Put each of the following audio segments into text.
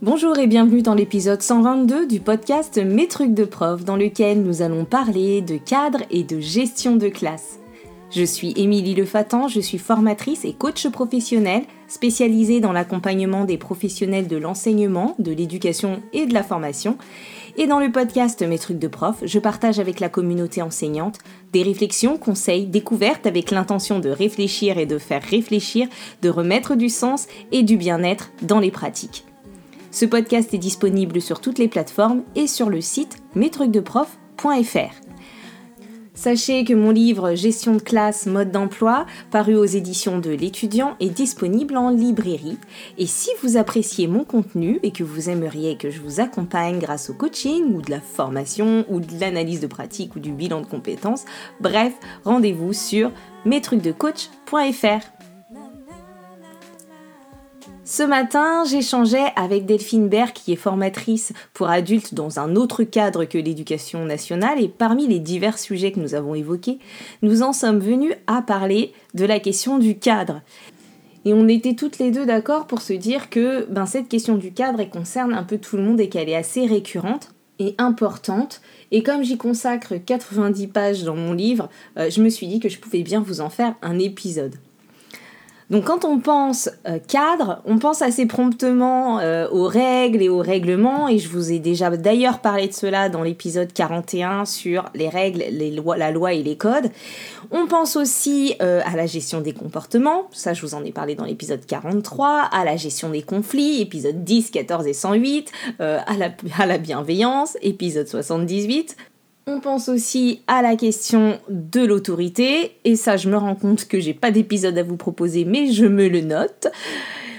Bonjour et bienvenue dans l'épisode 122 du podcast Mes trucs de prof dans lequel nous allons parler de cadre et de gestion de classe. Je suis Émilie Lefatan, je suis formatrice et coach professionnelle spécialisée dans l'accompagnement des professionnels de l'enseignement, de l'éducation et de la formation. Et dans le podcast Mes trucs de prof, je partage avec la communauté enseignante des réflexions, conseils, découvertes avec l'intention de réfléchir et de faire réfléchir, de remettre du sens et du bien-être dans les pratiques. Ce podcast est disponible sur toutes les plateformes et sur le site mestrucsdeprof.fr. Sachez que mon livre Gestion de classe, mode d'emploi, paru aux éditions de l'étudiant, est disponible en librairie. Et si vous appréciez mon contenu et que vous aimeriez que je vous accompagne grâce au coaching ou de la formation ou de l'analyse de pratique ou du bilan de compétences, bref, rendez-vous sur mestrucsdecoach.fr. Ce matin, j'échangeais avec Delphine Bert, qui est formatrice pour adultes dans un autre cadre que l'éducation nationale, et parmi les divers sujets que nous avons évoqués, nous en sommes venus à parler de la question du cadre. Et on était toutes les deux d'accord pour se dire que ben, cette question du cadre concerne un peu tout le monde et qu'elle est assez récurrente et importante. Et comme j'y consacre 90 pages dans mon livre, euh, je me suis dit que je pouvais bien vous en faire un épisode. Donc quand on pense euh, cadre, on pense assez promptement euh, aux règles et aux règlements, et je vous ai déjà d'ailleurs parlé de cela dans l'épisode 41 sur les règles, les lois, la loi et les codes. On pense aussi euh, à la gestion des comportements, ça je vous en ai parlé dans l'épisode 43, à la gestion des conflits, épisode 10, 14 et 108, à la, à la bienveillance, épisode 78. On pense aussi à la question de l'autorité, et ça je me rends compte que j'ai pas d'épisode à vous proposer, mais je me le note.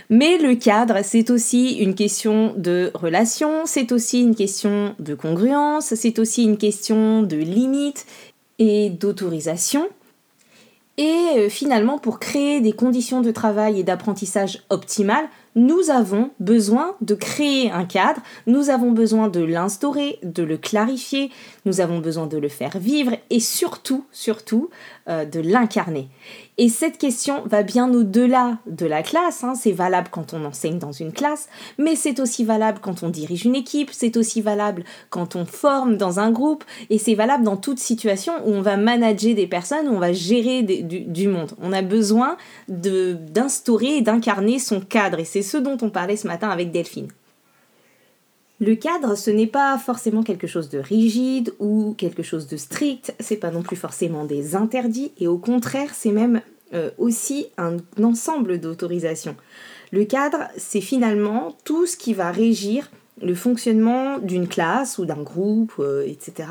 Mais le cadre, c'est aussi une question de relation, c'est aussi une question de congruence, c'est aussi une question de limite et d'autorisation. Et euh, finalement, pour créer des conditions de travail et d'apprentissage optimales, nous avons besoin de créer un cadre, nous avons besoin de l'instaurer, de le clarifier, nous avons besoin de le faire vivre et surtout, surtout, euh, de l'incarner. Et cette question va bien au-delà de la classe, hein. c'est valable quand on enseigne dans une classe, mais c'est aussi valable quand on dirige une équipe, c'est aussi valable quand on forme dans un groupe, et c'est valable dans toute situation où on va manager des personnes, où on va gérer du, du, monde. On a besoin d'instaurer et d'incarner son cadre, et c'est ce dont on parlait ce matin avec Delphine. Le cadre, ce n'est pas forcément quelque chose de rigide ou quelque chose de strict, c'est pas non plus forcément des interdits, et au contraire, c'est même euh, aussi un ensemble d'autorisations. Le cadre, c'est finalement tout ce qui va régir le fonctionnement d'une classe ou d'un groupe, euh, etc.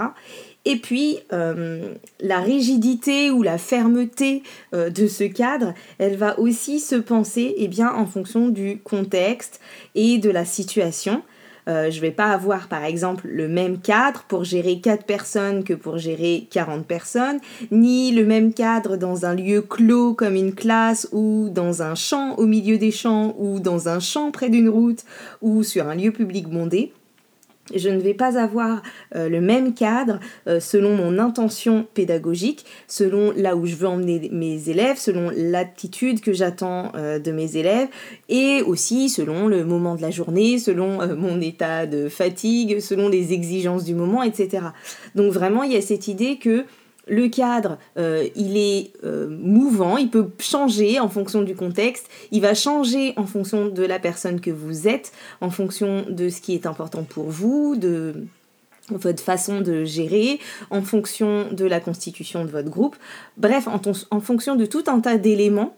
Et puis, euh, la rigidité ou la fermeté de ce cadre, elle va aussi se penser eh bien, en fonction du contexte et de la situation. Euh, je vais pas avoir par exemple le même cadre pour gérer 4 personnes que pour gérer 40 personnes, ni le même cadre dans un lieu clos comme une classe ou dans un champ au milieu des champs ou dans un champ près d'une route ou sur un lieu public bondé je ne vais pas avoir euh, le même cadre euh, selon mon intention pédagogique, selon là où je veux emmener mes élèves, selon l'attitude que j'attends euh, de mes élèves, et aussi selon le moment de la journée, selon mon état de fatigue, selon les exigences du moment, etc. Donc vraiment, il y a cette idée que le cadre, euh, il est euh, mouvant, il peut changer en fonction du contexte, il va changer en fonction de la personne que vous êtes, en fonction de ce qui est important pour vous, de votre façon de gérer, en fonction de la constitution de votre groupe, bref, en, en fonction de tout un tas d'éléments.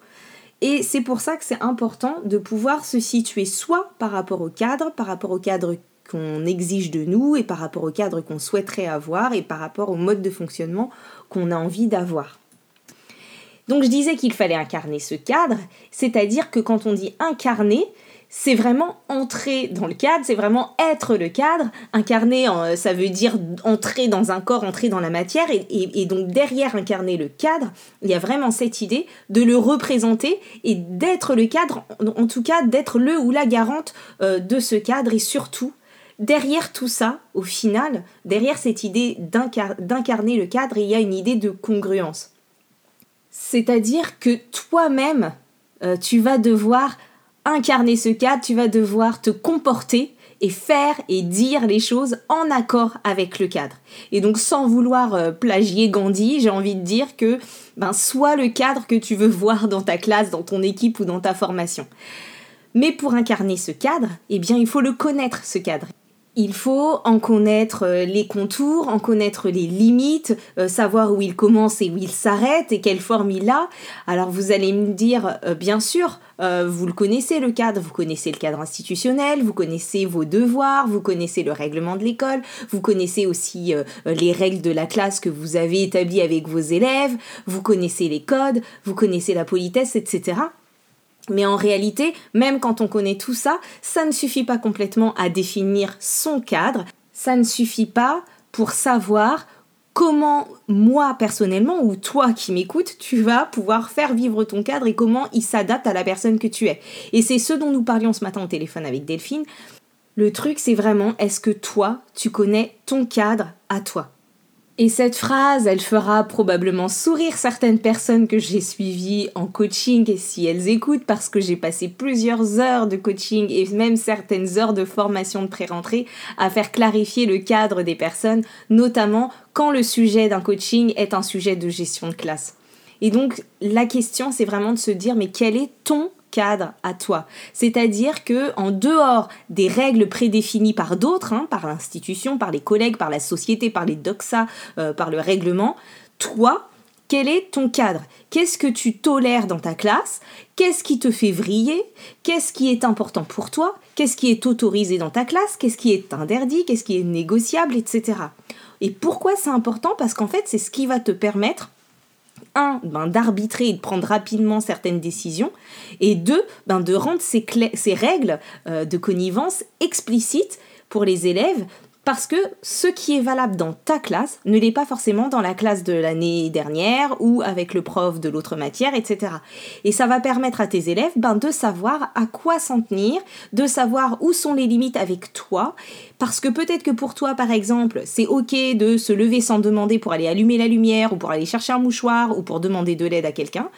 Et c'est pour ça que c'est important de pouvoir se situer soit par rapport au cadre, par rapport au cadre qu'on exige de nous et par rapport au cadre qu'on souhaiterait avoir et par rapport au mode de fonctionnement qu'on a envie d'avoir. Donc je disais qu'il fallait incarner ce cadre, c'est-à-dire que quand on dit incarner, c'est vraiment entrer dans le cadre, c'est vraiment être le cadre. Incarner, ça veut dire entrer dans un corps, entrer dans la matière, et, donc derrière incarner le cadre, il y a vraiment cette idée de le représenter et d'être le cadre, en tout cas d'être le ou la garante euh, de ce cadre, et surtout derrière tout ça, au final, derrière cette idée d'incarner le cadre, il y a une idée de congruence. C'est-à-dire que toi-même, euh, tu vas devoir incarner ce cadre, tu vas devoir te comporter et faire et dire les choses en accord avec le cadre. Et donc sans vouloir euh, plagier Gandhi, j'ai envie de dire que ben, soit le cadre que tu veux voir dans ta classe, dans ton équipe ou dans ta formation. Mais pour incarner ce cadre, eh bien il faut le connaître, ce cadre. Il faut en connaître euh, les contours, en connaître les limites, euh, savoir où il commence et où il s'arrête et quelle forme il a. Alors vous allez me dire, euh, bien sûr, vous le connaissez le cadre, vous connaissez le cadre institutionnel, vous connaissez vos devoirs, vous connaissez le règlement de l'école, vous connaissez aussi les règles de la classe que vous avez établies avec vos élèves, vous connaissez les codes, vous connaissez la politesse, etc. Mais en réalité, même quand on connaît tout ça, ça ne suffit pas complètement à définir son cadre, ça ne suffit pas pour savoir comment moi personnellement ou toi qui m'écoutes, tu vas pouvoir faire vivre ton cadre et comment il s'adapte à la personne que tu es. Et c'est ce dont nous parlions ce matin au téléphone avec Delphine. Le truc, c'est vraiment, est-ce que toi, tu connais ton cadre à toi? Et cette phrase, elle fera probablement sourire certaines personnes que j'ai suivies en coaching et si elles écoutent parce que j'ai passé plusieurs heures de coaching et même certaines heures de formation de pré-rentrée à faire clarifier le cadre des personnes, notamment quand le sujet d'un coaching est un sujet de gestion de classe. Et donc la question c'est vraiment de se dire mais quel est ton cadre à toi. C'est-à-dire que en dehors des règles prédéfinies par d'autres, hein, par l'institution, par les collègues, par la société, par les doxa, euh, par le règlement, toi, quel est ton cadre? Qu'est-ce que tu tolères dans ta classe? Qu'est-ce qui te fait vriller? Qu'est-ce qui est important pour toi? Qu'est-ce qui est autorisé dans ta classe? Qu'est-ce qui est interdit? Qu'est-ce qui est négociable? Etc. Et pourquoi c'est important? Parce qu'en fait, c'est ce qui va te permettre un, ben, d'arbitrer et de prendre rapidement certaines décisions, et deux, ben, de rendre ces, règles euh, de connivence explicites pour les élèves parce que ce qui est valable dans ta classe ne l'est pas forcément dans la classe de l'année dernière ou avec le prof de l'autre matière, etc. Et ça va permettre à tes élèves ben, de savoir à quoi s'en tenir, de savoir où sont les limites avec toi, parce que peut-être que pour toi, par exemple, c'est ok de se lever sans demander pour aller allumer la lumière ou pour aller chercher un mouchoir ou pour demander de l'aide à quelqu'un,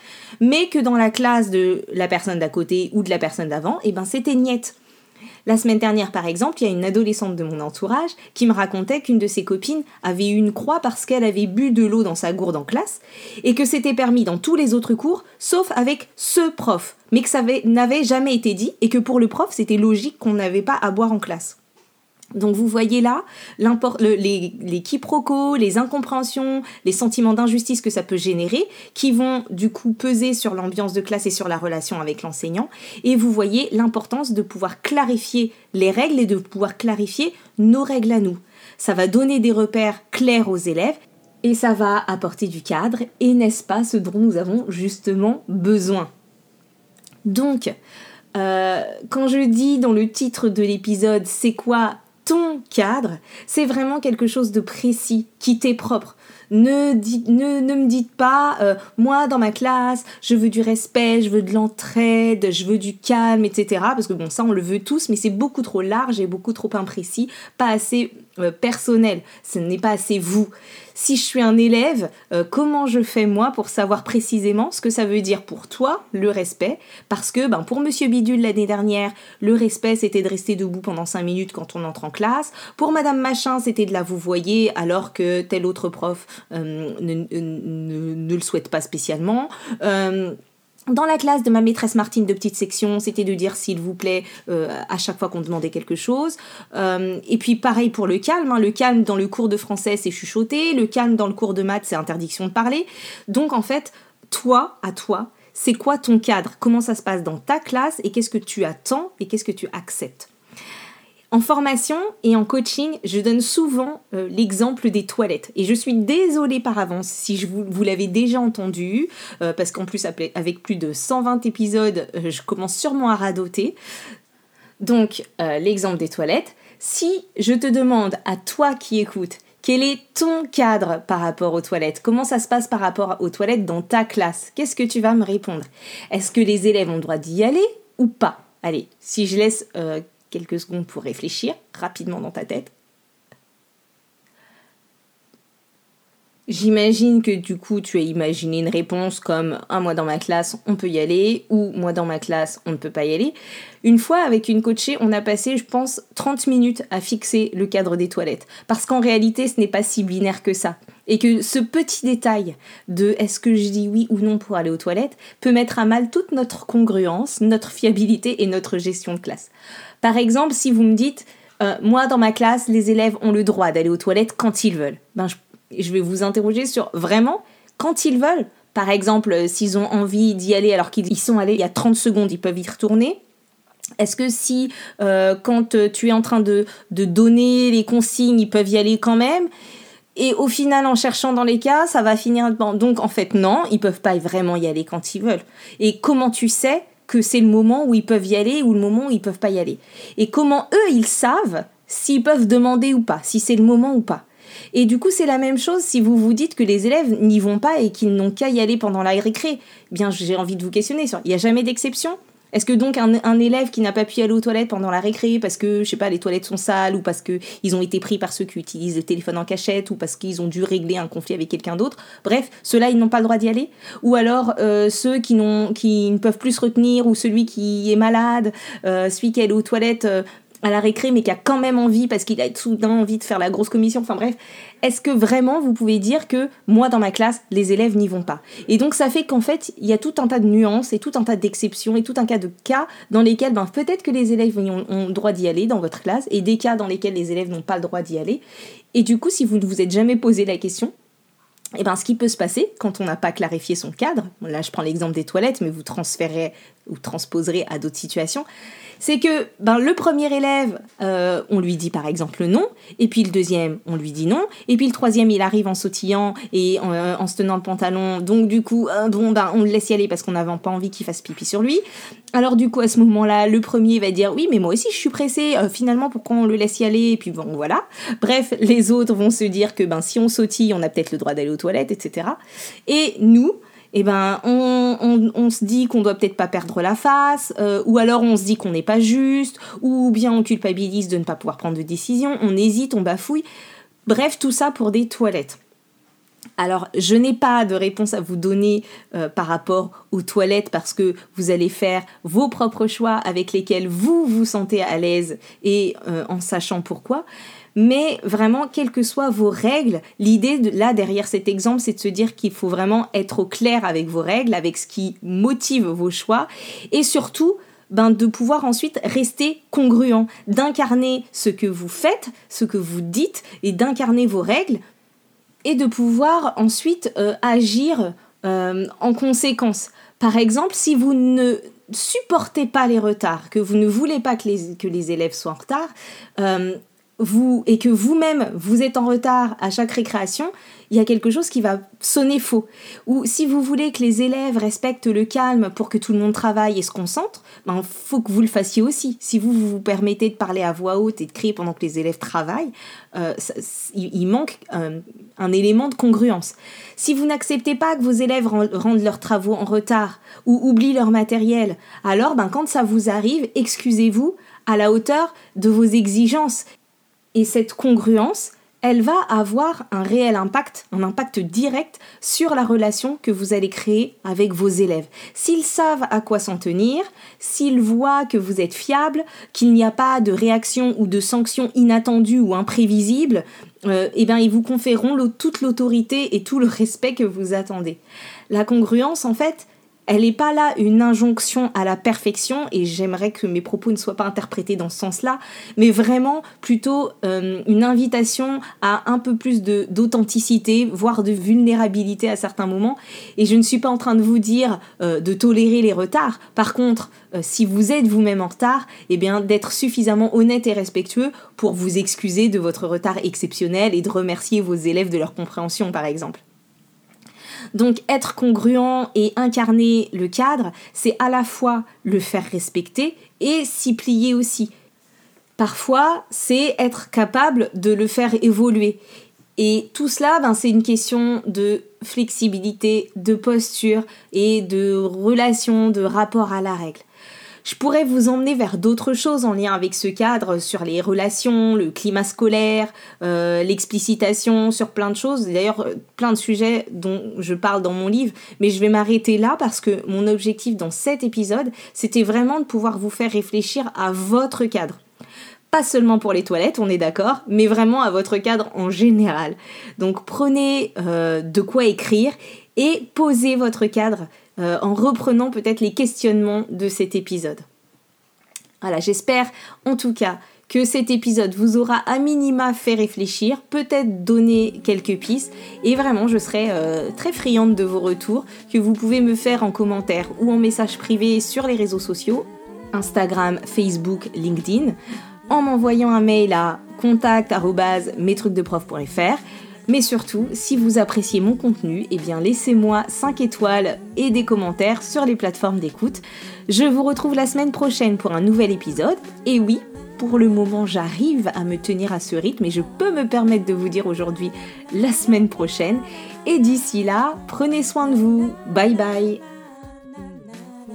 mais que dans la classe de la personne d'à côté ou de la personne d'avant, et eh ben c'était niette. La semaine dernière, par exemple, il y a une adolescente de mon entourage qui me racontait qu'une de ses copines avait eu une croix parce qu'elle avait bu de l'eau dans sa gourde en classe et que c'était permis dans tous les autres cours, sauf avec ce prof, mais que ça n'avait jamais été dit et que pour le prof, c'était logique qu'on n'avait pas à boire en classe. Donc vous voyez là les, les quiproquos, les incompréhensions, les sentiments d'injustice que ça peut générer, qui vont du coup peser sur l'ambiance de classe et sur la relation avec l'enseignant. Et vous voyez l'importance de pouvoir clarifier les règles et de pouvoir clarifier nos règles à nous. Ça va donner des repères clairs aux élèves et ça va apporter du cadre et n'est-ce pas ce dont nous avons justement besoin? Donc, euh, quand je dis dans le titre de l'épisode c'est quoi ton cadre, c'est vraiment quelque chose de précis, qui t'est propre. Ne, ne, me dites pas, euh, moi dans ma classe, je veux du respect, je veux de l'entraide, je veux du calme, etc. Parce que bon, ça on le veut tous, mais c'est beaucoup trop large et beaucoup trop imprécis, pas assez personnel, ce n'est pas assez vous. Si je suis un élève, euh, comment je fais moi pour savoir précisément ce que ça veut dire pour toi, le respect? Parce que ben, pour Monsieur Bidule l'année dernière, le respect c'était de rester debout pendant 5 minutes quand on entre en classe. Pour Madame Machin, c'était de la vous voyez alors que tel autre prof euh, ne, ne, le souhaite pas spécialement. Dans la classe de ma maîtresse Martine de petite section, c'était de dire s'il vous plaît euh, à chaque fois qu'on demandait quelque chose. Euh, et puis pareil pour le calme. Hein. Le calme dans le cours de français, c'est chuchoter. Le calme dans le cours de maths, c'est interdiction de parler. Donc en fait, toi, à toi, c'est quoi ton cadre? Comment ça se passe dans ta classe? Et qu'est-ce que tu attends? Et qu'est-ce que tu acceptes? En formation et en coaching, je donne souvent euh, l'exemple des toilettes. Et je suis désolée par avance si je vous, vous l'avez déjà entendu, euh, parce qu'en plus, avec plus de 120 épisodes, euh, je commence sûrement à radoter. Donc, l'exemple des toilettes. Si je te demande à toi qui écoutes, quel est ton cadre par rapport aux toilettes? Comment ça se passe par rapport aux toilettes dans ta classe? Qu'est-ce que tu vas me répondre? Est-ce que les élèves ont le droit d'y aller ou pas? Allez, si je laisse quelques secondes pour réfléchir rapidement dans ta tête. J'imagine que du coup tu as imaginé une réponse comme un mois dans ma classe on peut y aller ou moi dans ma classe on ne peut pas y aller. Une fois avec une coachée on a passé je pense 30 minutes à fixer le cadre des toilettes parce qu'en réalité ce n'est pas si binaire que ça et que ce petit détail de est-ce que je dis oui ou non pour aller aux toilettes peut mettre à mal toute notre congruence, notre fiabilité et notre gestion de classe. Par exemple si vous me dites euh, moi dans ma classe les élèves ont le droit d'aller aux toilettes quand ils veulent. Ben, je vais vous interroger sur vraiment quand ils veulent. Par exemple, euh, s'ils ont envie d'y aller alors qu'ils y sont allés il y a 30 secondes, ils peuvent y retourner. Est-ce que si, euh, quand tu es en train de donner les consignes, ils peuvent y aller quand même? Et au final, en cherchant dans les cas, ça va finir. Donc, en fait, non, ils peuvent pas vraiment y aller quand ils veulent. Et comment tu sais que c'est le moment où ils peuvent y aller ou le moment où ils peuvent pas y aller? Et comment eux, ils savent s'ils peuvent demander ou pas, si c'est le moment ou pas? Et du coup, c'est la même chose si vous vous dites que les élèves n'y vont pas et qu'ils n'ont qu'à y aller pendant la récré. Bien, j'ai envie de vous questionner il n'y a jamais d'exception? Est-ce que donc un, élève qui n'a pas pu aller aux toilettes pendant la récré parce que, je sais pas, les toilettes sont sales ou parce qu'ils ont été pris par ceux qui utilisent le téléphone en cachette ou parce qu'ils ont dû régler un conflit avec quelqu'un d'autre, bref, ceux-là, ils n'ont pas le droit d'y aller? Ou alors euh, ceux qui, qui ne peuvent plus se retenir ou celui qui est malade, euh, celui qui est allé aux toilettes euh, à la récré mais qui a quand même envie parce qu'il a soudain envie de faire la grosse commission, enfin bref, est-ce que vraiment vous pouvez dire que moi dans ma classe, les élèves n'y vont pas? Et donc ça fait qu'en fait, il y a tout un tas de nuances et tout un tas d'exceptions et tout un tas de cas dans lesquels ben, peut-être que les élèves ont, ont le droit d'y aller dans votre classe et des cas dans lesquels les élèves n'ont pas le droit d'y aller. Et du coup, si vous ne vous êtes jamais posé la question, eh ben, ce qui peut se passer quand on n'a pas clarifié son cadre, là je prends l'exemple des toilettes, mais vous transférez ou transposerez à d'autres situations, c'est que ben, le premier élève, euh, on lui dit par exemple non, et puis le deuxième, on lui dit non, et puis le troisième, il arrive en sautillant et en, euh, se tenant le pantalon, donc du coup, euh, bon, ben, on le laisse y aller parce qu'on n'avait pas envie qu'il fasse pipi sur lui. Alors du coup, à ce moment-là, le premier va dire oui, mais moi aussi je suis pressé, finalement, pourquoi on le laisse y aller? Et puis bon, voilà. Bref, les autres vont se dire que ben, si on sautille, on a peut-être le droit d'aller aux toilettes, etc. Et nous, eh ben, on, se dit qu'on doit peut-être pas perdre la face, euh, ou alors on se dit qu'on n'est pas juste, ou bien on culpabilise de ne pas pouvoir prendre de décision, on hésite, on bafouille. Bref, tout ça pour des toilettes. Alors, je n'ai pas de réponse à vous donner euh, par rapport aux toilettes parce que vous allez faire vos propres choix avec lesquels vous vous sentez à l'aise et euh, en sachant pourquoi. Mais vraiment, quelles que soient vos règles, l'idée là derrière cet exemple, c'est de se dire qu'il faut vraiment être au clair avec vos règles, avec ce qui motive vos choix, et surtout, ben, de pouvoir ensuite rester congruent, d'incarner ce que vous faites, ce que vous dites, et d'incarner vos règles, et de pouvoir ensuite euh, agir euh, en conséquence. Par exemple, si vous ne supportez pas les retards, que vous ne voulez pas que les, élèves soient en retard, euh, vous et que vous-même vous êtes en retard à chaque récréation, il y a quelque chose qui va sonner faux. Ou si vous voulez que les élèves respectent le calme pour que tout le monde travaille et se concentre, ben faut que vous le fassiez aussi. Si vous vous, permettez de parler à voix haute et de crier pendant que les élèves travaillent, euh, il, manque euh, un élément de congruence. Si vous n'acceptez pas que vos élèves rendent leurs travaux en retard ou oublient leur matériel, alors ben quand ça vous arrive, excusez-vous à la hauteur de vos exigences et cette congruence, elle va avoir un réel impact, un impact direct sur la relation que vous allez créer avec vos élèves. S'ils savent à quoi s'en tenir, s'ils voient que vous êtes fiable, qu'il n'y a pas de réaction ou de sanction inattendue ou imprévisible, euh, eh bien, ils vous conféreront toute l'autorité et tout le respect que vous attendez. La congruence, en fait, elle n'est pas là une injonction à la perfection, et j'aimerais que mes propos ne soient pas interprétés dans ce sens-là, mais vraiment plutôt euh, une invitation à un peu plus d'authenticité, voire de vulnérabilité à certains moments. Et je ne suis pas en train de vous dire euh, de tolérer les retards. Par contre, euh, si vous êtes vous-même en retard, eh bien d'être suffisamment honnête et respectueux pour vous excuser de votre retard exceptionnel et de remercier vos élèves de leur compréhension, par exemple. Donc être congruent et incarner le cadre, c'est à la fois le faire respecter et s'y plier aussi. Parfois, c'est être capable de le faire évoluer. Et tout cela, ben, c'est une question de flexibilité, de posture et de relation, de rapport à la règle. Je pourrais vous emmener vers d'autres choses en lien avec ce cadre, sur les relations, le climat scolaire, euh, l'explicitation, sur plein de choses. D'ailleurs, euh, plein de sujets dont je parle dans mon livre, mais je vais m'arrêter là parce que mon objectif dans cet épisode, c'était vraiment de pouvoir vous faire réfléchir à votre cadre pas seulement pour les toilettes, on est d'accord, mais vraiment à votre cadre en général. Donc prenez euh, de quoi écrire et posez votre cadre euh, en reprenant peut-être les questionnements de cet épisode. Voilà, j'espère en tout cas que cet épisode vous aura à minima fait réfléchir, peut-être donné quelques pistes, et vraiment je serai euh, très friande de vos retours que vous pouvez me faire en commentaire ou en message privé sur les réseaux sociaux, Instagram, Facebook, LinkedIn en m'envoyant un mail à contact@mestrucsdeprof.fr. Mais surtout, si vous appréciez mon contenu, eh bien laissez-moi 5 étoiles et des commentaires sur les plateformes d'écoute. Je vous retrouve la semaine prochaine pour un nouvel épisode. Et oui, pour le moment, j'arrive à me tenir à ce rythme et je peux me permettre de vous dire aujourd'hui la semaine prochaine. Et d'ici là, prenez soin de vous. Bye bye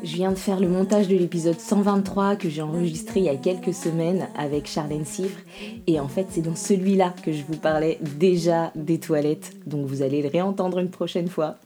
je viens de faire le montage de l'épisode 123 que j'ai enregistré il y a quelques semaines avec Charlène Cifre. Et en fait, c'est dans celui-là que je vous parlais déjà des toilettes. Donc vous allez le réentendre une prochaine fois.